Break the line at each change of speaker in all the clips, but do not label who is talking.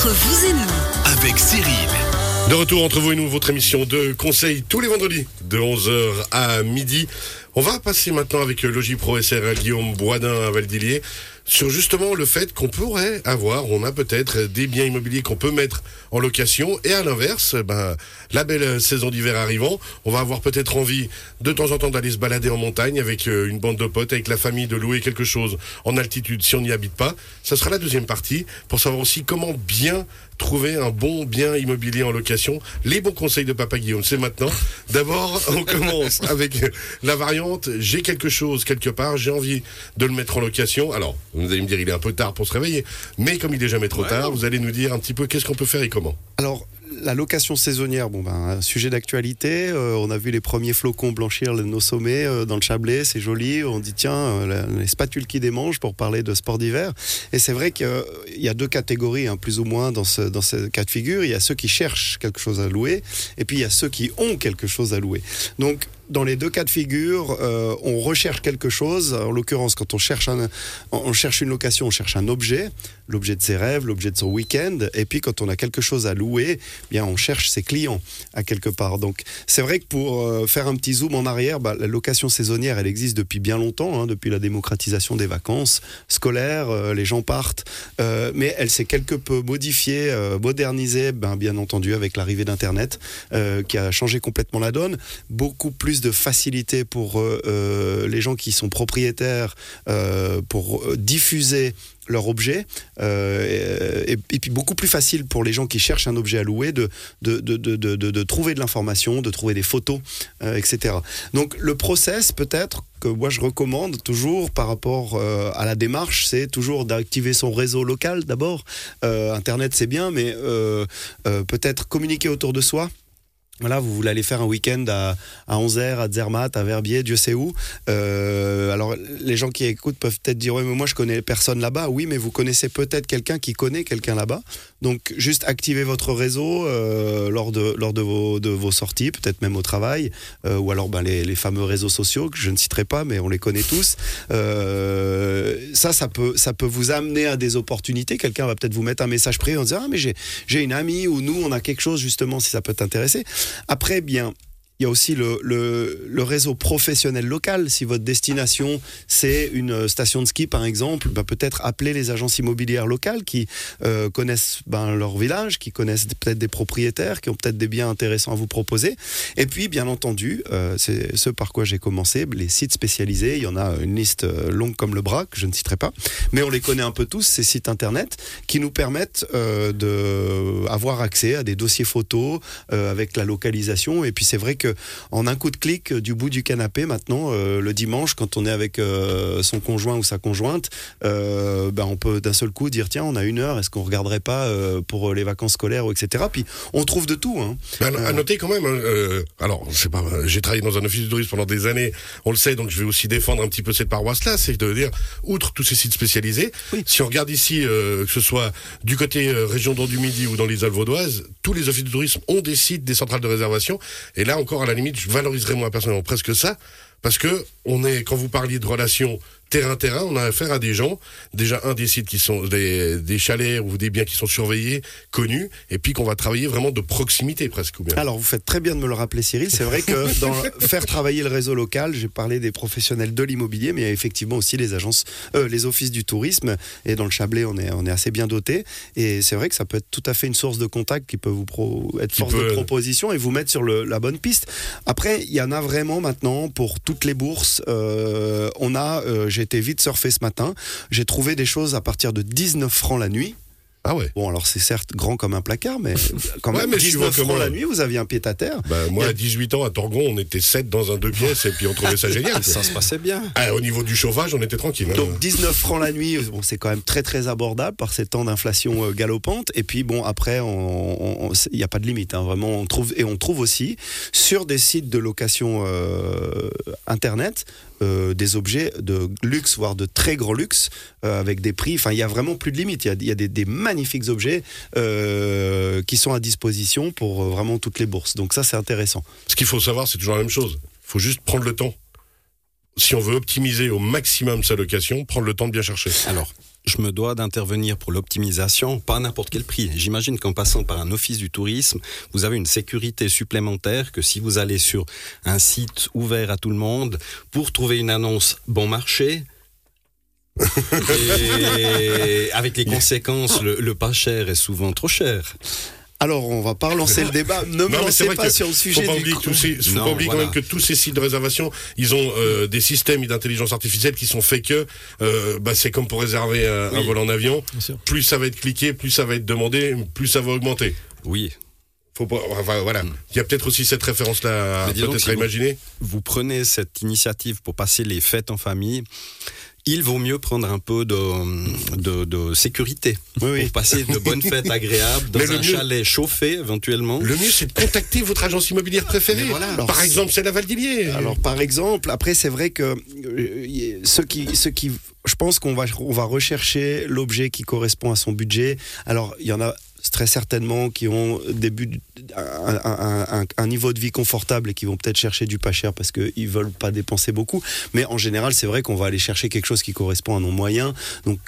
entre vous et nous.
avec Cyril.
De retour entre vous et nous, votre émission de conseil tous les vendredis de 11h à midi. On va passer maintenant avec Logipro SRL Guillaume Boisdin à Valdilier sur justement le fait qu'on pourrait avoir, on a peut-être des biens immobiliers qu'on peut mettre en location et à l'inverse, ben, la belle saison d'hiver arrivant, on va avoir peut-être envie de temps en temps d'aller se balader en montagne avec euh, une bande de potes, avec la famille, de louer quelque chose en altitude si on n'y habite pas. Ça sera la deuxième partie pour savoir aussi comment bien trouver un bon bien immobilier en location. Les bons conseils de Papa Guillaume, c'est maintenant. D'abord, on commence avec la variante. J'ai quelque chose quelque part, j'ai envie de le mettre en location. Alors, vous allez me dire, il est un peu tard pour se réveiller, mais comme il est jamais trop tard, vous allez nous dire un petit peu qu'est-ce qu'on peut faire et comment.
Alors, la location saisonnière, bon ben, un sujet d'actualité. Euh, on a vu les premiers flocons blanchir nos sommets euh, dans le Chablais, c'est joli. On dit tiens, euh, les spatules qui démangent pour parler de sport d'hiver. Et c'est vrai qu'il y a deux catégories, hein, plus ou moins, dans ce, dans ce cas de figure. Il y a ceux qui cherchent quelque chose à louer, et puis il y a ceux qui ont quelque chose à louer. Donc, dans les deux cas de figure, euh, on recherche quelque chose. En l'occurrence, quand on cherche, un, on cherche une location, on cherche un objet, l'objet de ses rêves, l'objet de son week-end. Et puis, quand on a quelque chose à louer, bien, on cherche ses clients à quelque part. Donc, c'est vrai que pour euh, faire un petit zoom en arrière, bah, la location saisonnière, elle existe depuis bien longtemps, hein, depuis la démocratisation des vacances scolaires. euh, les gens partent, mais elle s'est quelque peu modifiée, modernisée, ben, bien entendu, avec l'arrivée d'Internet, qui a changé complètement la donne. Beaucoup plus de facilité pour euh, euh, les gens qui sont propriétaires euh, pour diffuser leur objet et, puis beaucoup plus facile pour les gens qui cherchent un objet à louer de, de, de, de, de- trouver de l'information, de trouver des photos, etc. Donc le process peut-être que moi je recommande toujours par rapport à la démarche, c'est toujours d'activer son réseau local d'abord. Internet c'est bien, mais peut-être communiquer autour de soi. Voilà, vous voulez aller faire un week-end à, à 11h, à Zermatt, à Verbier, Dieu sait où. Euh, alors, les gens qui écoutent peuvent peut-être dire Oui, mais moi je connais personne là-bas. Oui, mais vous connaissez peut-être quelqu'un qui connaît quelqu'un là-bas. Donc, juste activez votre réseau euh, lors, de, lors de, vos, sorties, peut-être même au travail, euh, ou alors ben, les, fameux réseaux sociaux que je ne citerai pas, mais on les connaît tous. Euh, ça, ça peut, ça peut vous amener à des opportunités. Quelqu'un va peut-être vous mettre un message privé en disant Ah, mais j'ai une amie ou nous, on a quelque chose justement, si ça peut t'intéresser. Après, bien. Il y a aussi le, réseau professionnel local. Si votre destination, c'est une station de ski, par exemple, ben peut-être appeler les agences immobilières locales qui euh, connaissent ben, leur village, qui connaissent peut-être des propriétaires, qui ont peut-être des biens intéressants à vous proposer. Et puis, bien entendu, euh, c'est ce par quoi j'ai commencé, les sites spécialisés. Il y en a une liste euh, longue comme le bras, que je ne citerai pas. Mais on les connaît un peu tous, ces sites internet, qui nous permettent euh, d'avoir accès à des dossiers photos euh, avec la localisation. Et puis, c'est vrai que en un coup de clic euh, du bout du canapé, maintenant, euh, le dimanche, quand on est avec euh, son conjoint ou sa conjointe, euh, ben, on peut d'un seul coup dire tiens, on a une heure, est-ce qu'on regarderait pas euh, pour les vacances scolaires, ou etc. Puis, on trouve de tout. Hein.
Ben, à noter quand même, hein, euh, alors c'est pas, j'ai travaillé dans un office de tourisme pendant des années, on le sait, donc je vais aussi défendre un petit peu cette paroisse-là, c'est de dire, outre tous ces sites spécialisés,
Oui.
si on regarde ici, euh, que ce soit du côté euh, région d'Or du Midi ou dans les Alpes vaudoises, tous les offices de tourisme ont des sites, des centrales de réservation, et là encore à la limite, je valoriserais moi personnellement presque ça, parce que on est, quand vous parliez de relations terrain-terrain, on a affaire à des gens, déjà un des sites qui sont des, des chalets ou des biens qui sont surveillés, connus, et puis qu'on va travailler vraiment de proximité presque ou bien.
Alors, vous faites très bien de me le rappeler, Cyril. C'est vrai que dans faire travailler le réseau local, j'ai parlé des professionnels de l'immobilier, mais il y a effectivement aussi les agences, euh, les offices du tourisme. Et dans le Chablais, on est, on est assez bien doté. Et c'est vrai que ça peut être tout à fait une source de contact qui peut vous pro- être force
peut-
de proposition et vous mettre sur le- la bonne piste. Après, il y en a vraiment maintenant pour toutes les bourses. Euh, on a, euh, été vite surfer ce matin. J'ai trouvé des choses à partir de 19 francs la nuit.
Ah ouais.
Bon, alors c'est certes grand comme un placard, mais quand
Ouais,
même,
mais suivant
19 francs
comment-
la nuit, vous aviez un pied à terre.
Bah, moi,
a-
à 18 ans, à Torgon, on était 7 dans un deux pièces et puis on trouvait ça génial. quoi.
Ça se passait bien.
Ah, au niveau du chauffage, on était tranquille. hein.
Donc 19 francs la nuit, bon, c'est quand même très très abordable par ces temps d'inflation euh, galopante. Et puis bon, après, il n'y a pas de limite. hein. vraiment, on trouve et on trouve aussi sur des sites de location euh, internet euh, des objets de luxe, voire de très gros luxe, euh, avec des prix. Enfin, il y a vraiment plus de limite. Il y a, il y a des, des magnifiques objets euh, qui sont à disposition pour euh, vraiment toutes les bourses. Donc ça, c'est intéressant.
Ce qu'il faut savoir, c'est toujours la même chose. Il faut juste prendre le temps. Si on veut optimiser au maximum sa location, prendre le temps de bien chercher.
Alors,
je me dois d'intervenir pour l'optimisation, pas à n'importe quel prix. J'imagine qu'en passant par un office du tourisme, vous avez une sécurité supplémentaire que si vous allez sur un site ouvert à tout le monde pour trouver une annonce bon marché, et avec les conséquences, le, le pas cher est souvent trop cher.
Alors, on va pas relancer le débat. Ne me lancez pas sur le sujet.
Faut pas oublier, tous ces, faut pas oublier quand même que tous ces sites de réservation, ils ont euh, des systèmes d'intelligence artificielle qui sont faits que euh, bah, c'est comme pour réserver un, un vol en avion. Plus ça va être cliqué, plus ça va être demandé, plus ça va augmenter.
Oui.
Faut pas, enfin, voilà.
Mm.
Il y a peut-être aussi cette référence-là peut-être
si
à
vous-
imaginer.
Vous prenez cette initiative pour passer les fêtes en famille. Il vaut mieux prendre un peu de, de, de sécurité
Oui, oui.
pour passer de bonnes fêtes agréables dans un
mieux-
chalet chauffé éventuellement.
Le mieux, c'est de contacter votre agence immobilière préférée.
Mais voilà.
Alors,
Par exemple, c'est la Valdilier.
Alors par exemple, après c'est vrai que euh, ceux qui, ceux qui, je pense qu'on va, on va rechercher l'objet qui correspond à son budget. Alors il y en a très certainement qui ont des buts- un, un- un- un niveau de vie confortable et qui vont peut-être chercher du pas cher parce qu'ils veulent pas dépenser beaucoup. Mais en général, c'est vrai qu'on va aller chercher quelque chose qui correspond à nos moyens. Donc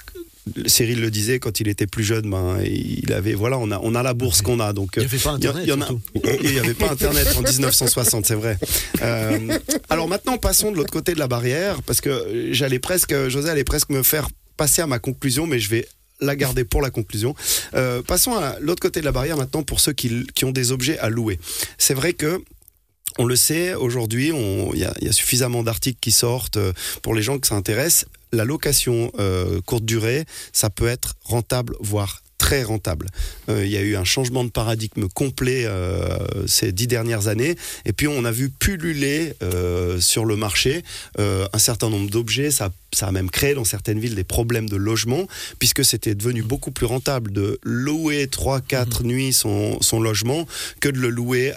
Cyril le disait quand il était plus jeune, ben il avait voilà, on a on a la bourse qu'on a donc.
Il n'y avait pas
a-
Internet.
il n'y avait pas Internet en 1960, c'est vrai. Euh, alors maintenant, passons de l'autre côté de la barrière, parce que j'allais presque, José allait presque me faire passer à ma conclusion, mais je vais la garder pour la conclusion. Euh, passons à l'autre côté de la barrière maintenant pour ceux qui, qui ont des objets à louer. C'est vrai que on le sait, aujourd'hui, on- il y, a- il y a suffisamment d'articles qui sortent euh, pour les gens que ça intéresse. La location euh, courte durée, ça peut être rentable, voire très rentable. Euh, il y a eu un changement de paradigme complet euh, ces dix dernières années. Et puis on a vu pulluler euh, sur le marché un certain nombre d'objets. Ça, ça a même créé dans certaines villes des problèmes de logement, puisque c'était devenu beaucoup plus rentable de louer 3-4 nuits son, son logement que de le louer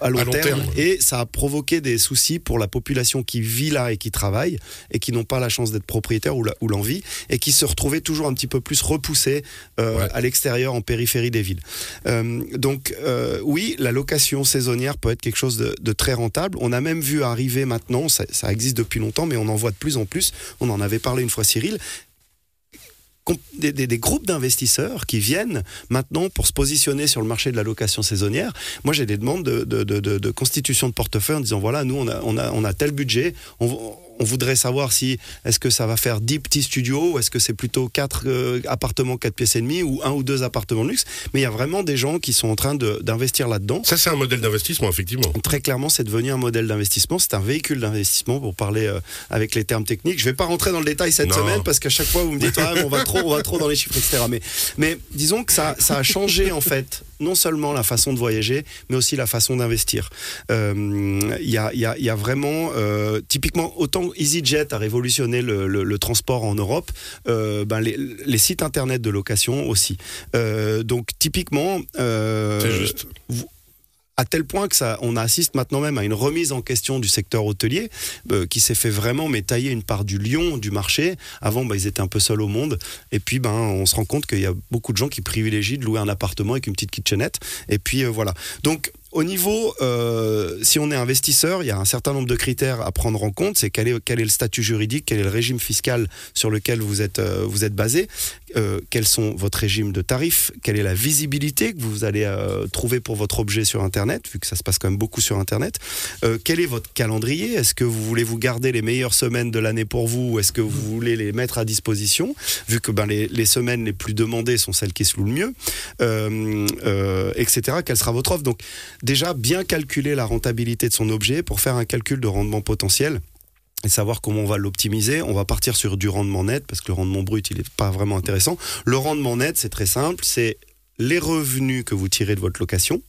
à long,
À long
terme.
terme.
Et ça a provoqué des soucis pour la population qui vit là et qui travaille et qui n'ont pas la chance d'être propriétaires ou l'envie et qui se retrouvaient toujours un petit peu plus repoussés euh,
Ouais.
à l'extérieur, en périphérie des villes. Euh, donc euh, oui, la location saisonnière peut être quelque chose de, de très rentable. On a même vu arriver maintenant, ça, ça existe depuis longtemps, mais on en voit de plus en plus. On en avait parlé une fois, Cyril. Des, groupes d'investisseurs qui viennent maintenant pour se positionner sur le marché de la location saisonnière. Moi, j'ai des demandes de, constitution de portefeuille en disant voilà, nous, on a, tel budget. On voudrait savoir si est-ce que ça va faire 10 petits studios ou est-ce que c'est plutôt 4 appartements 4 pièces et demie ou un ou deux appartements de luxe. Mais il y a vraiment des gens qui sont en train d'investir là-dedans.
Ça, c'est un modèle d'investissement, effectivement.
Très clairement, c'est devenu un modèle d'investissement. C'est un véhicule d'investissement pour parler euh, avec les termes techniques. Je vais pas rentrer dans le détail cette
Non.
semaine parce qu'à chaque fois vous me dites ah, on va trop, on va trop dans les chiffres, etc. Mais, mais disons que ça, ça a changé en fait non seulement la façon de voyager, mais aussi la façon d'investir. Euh, Il y, a, il y a- il y a vraiment, euh, typiquement, autant EasyJet a révolutionné le, le- le transport en Europe, euh, ben les, les sites internet de location aussi. Euh, donc typiquement, euh,
C'est juste.
À tel point que ça, on assiste maintenant même à une remise en question du secteur hôtelier euh, qui s'est fait vraiment mais tailler une part du lion du marché. Avant, bah, ils étaient un peu seuls au monde. Et puis, ben, on se rend compte qu'il y a beaucoup de gens qui privilégient de louer un appartement avec une petite kitchenette. Et puis, euh, voilà. Donc, au niveau, euh, si on est investisseur, il y a un certain nombre de critères à prendre en compte. C'est quel est, quel est le statut juridique, quel est le régime fiscal sur lequel vous êtes, vous êtes basé, euh, quels sont votre régime de tarifs, quelle est la visibilité que vous allez euh, trouver pour votre objet sur Internet, vu que ça se passe quand même beaucoup sur Internet. Euh, quel est votre calendrier? Est-ce que vous voulez vous garder les meilleures semaines de l'année pour vous ou est-ce que vous voulez les mettre à disposition, vu que ben, les, semaines les plus demandées sont celles qui se louent le mieux, etc. Quelle sera votre offre? Donc déjà, bien calculer la rentabilité de son objet pour faire un calcul de rendement potentiel et savoir comment on va l'optimiser. On va partir sur du rendement net parce que le rendement brut, il n'est pas vraiment intéressant. Le rendement net, c'est très simple, c'est les revenus que vous tirez de votre location.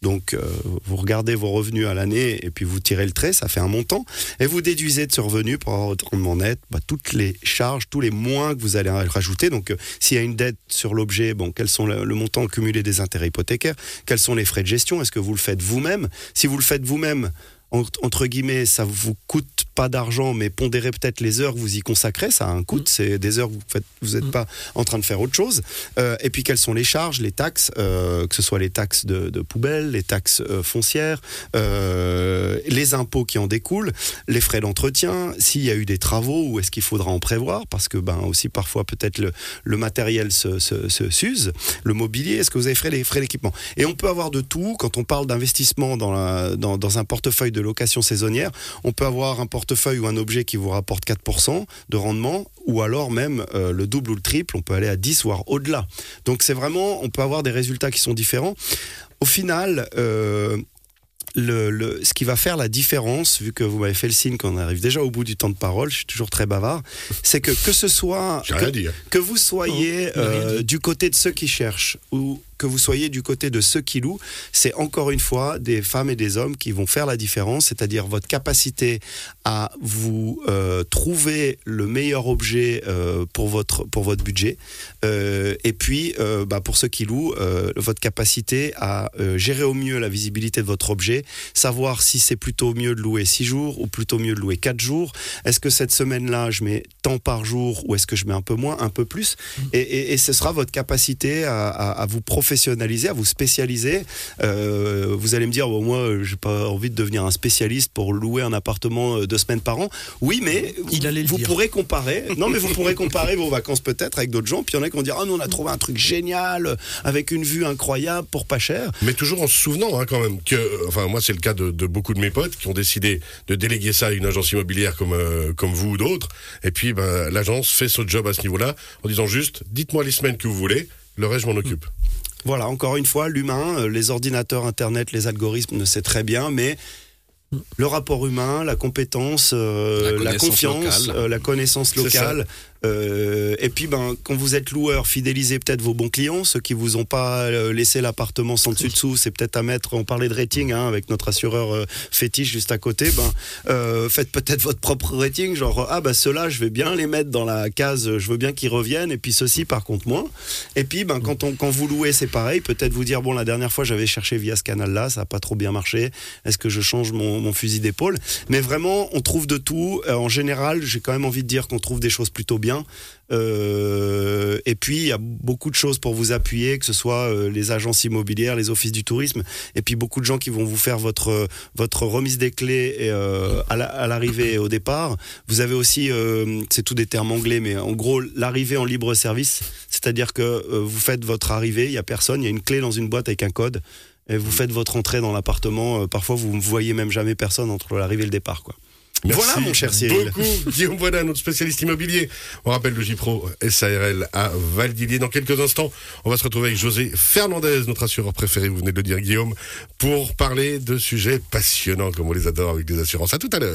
Donc, euh, vous regardez vos revenus à l'année et puis vous tirez le trait, ça fait un montant. Et vous déduisez de ce revenu pour avoir votre rendement net bah, toutes les charges, tous les moins que vous allez rajouter. Donc, euh, s'il y a une dette sur l'objet, bon, quels sont le, le montant cumulé des intérêts hypothécaires? Quels sont les frais de gestion? Est-ce que vous le faites vous-même? Si vous le faites vous-même, entre guillemets, ça vous coûte pas d'argent, mais pondérez peut-être les heures que vous y consacrez. Ça a un coût. Mm. C'est des heures que vous faites, vous n'êtes mm. pas en train de faire autre chose. Euh, et puis, quelles sont les charges, les taxes, euh, que ce soit les taxes de, poubelle, les taxes euh, foncières, les impôts qui en découlent, les frais d'entretien, s'il y a eu des travaux, ou est-ce qu'il faudra en prévoir? Parce que, ben, aussi, parfois, peut-être le, le matériel se, se, se s'use, le mobilier. Est-ce que vous avez frais, les frais d'équipement? Et on peut avoir de tout quand on parle d'investissement dans, dans, dans un portefeuille de location saisonnière. On peut avoir un portefeuille ou un objet qui vous rapporte 4% de rendement, ou alors même euh, le double ou le triple, on peut aller à 10 voire au-delà. Donc c'est vraiment, on peut avoir des résultats qui sont différents. Au final, euh, le, ce qui va faire la différence, vu que vous m'avez fait le signe qu'on arrive déjà au bout du temps de parole, je suis toujours très bavard, c'est que que ce soit que, que, vous soyez euh, du côté de ceux qui cherchent ou que vous soyez du côté de ceux qui louent, c'est encore une fois des femmes et des hommes qui vont faire la différence, c'est-à-dire votre capacité à vous euh, trouver le meilleur objet euh, pour, votre, pour votre budget, euh, et puis bah, pour ceux qui louent, votre capacité à gérer au mieux la visibilité de votre objet, savoir si c'est plutôt mieux de louer 6 jours ou plutôt mieux de louer 4 jours, est-ce que cette semaine-là je mets par jour ou est-ce que je mets un peu moins, un peu plus, mmh. et, et, ce sera votre capacité à, à, à vous professionnaliser, à vous spécialiser. Euh, vous allez me dire, bon, moi, j'ai pas envie de devenir un spécialiste pour louer un appartement euh, deux semaines par an. Oui, mais
Il allait
vous pourrez comparer. Non, mais vous pourrez comparer vos vacances peut-être avec d'autres gens. Puis il y en a qui vont dire, ah, nous, on a trouvé un truc génial avec une vue incroyable pour pas cher.
Mais toujours en se souvenant hein, quand même que, enfin, moi, c'est le cas de, beaucoup de mes potes qui ont décidé de déléguer ça à une agence immobilière comme, euh, comme vous ou d'autres. Et puis, ben, l'agence fait son job à ce niveau-là en disant juste, dites-moi les semaines que vous voulez. Le reste, je m'en occupe.
Voilà, encore une fois, l'humain, euh, les ordinateurs, Internet, les algorithmes, ne sait très bien, mais le rapport humain, la compétence, euh, la, confiance, euh, la connaissance locale, euh, et puis, ben, quand vous êtes loueur, fidélisez peut-être vos bons clients, ceux qui vous ont pas euh, laissé l'appartement sans dessus dessous, c'est peut-être à mettre. On parlait de rating hein, avec notre assureur euh, fétiche juste à côté. Ben, euh, faites peut-être votre propre rating, genre ah ben ceux-là, je vais bien les mettre dans la case, je veux bien qu'ils reviennent, et puis ceux-ci par contre moins. Et puis, ben, quand, on, quand vous louez, c'est pareil. Peut-être vous dire bon, la dernière fois, j'avais cherché via ce canal-là, ça a pas trop bien marché. Est-ce que je change mon, mon fusil d'épaule Mais vraiment, on trouve de tout. en général, j'ai quand même envie de dire qu'on trouve des choses plutôt bien euh, et puis, il y a beaucoup de choses pour vous appuyer, que ce soit euh, les agences immobilières, les offices du tourisme, et puis beaucoup de gens qui vont vous faire votre, votre remise des clés euh, à l'arrivée et au départ. Vous avez aussi, c'est tout des termes anglais, mais en gros, l'arrivée en libre service, c'est-à-dire que vous faites votre arrivée, il n'y a personne, il y a une clé dans une boîte avec un code, et vous faites votre entrée dans l'appartement. parfois, vous ne voyez même jamais personne entre l'arrivée et le départ. Quoi.
Merci voilà, mon cher Cyril. beaucoup, Guillaume Boisdin, notre spécialiste immobilier. On rappelle le J-Pro SARL à Valdilier. Dans quelques instants, on va se retrouver avec José Fernandez, notre assureur préféré, vous venez de le dire, Guillaume, pour parler de sujets passionnants, comme on les adore avec des assurances. À tout à l'heure.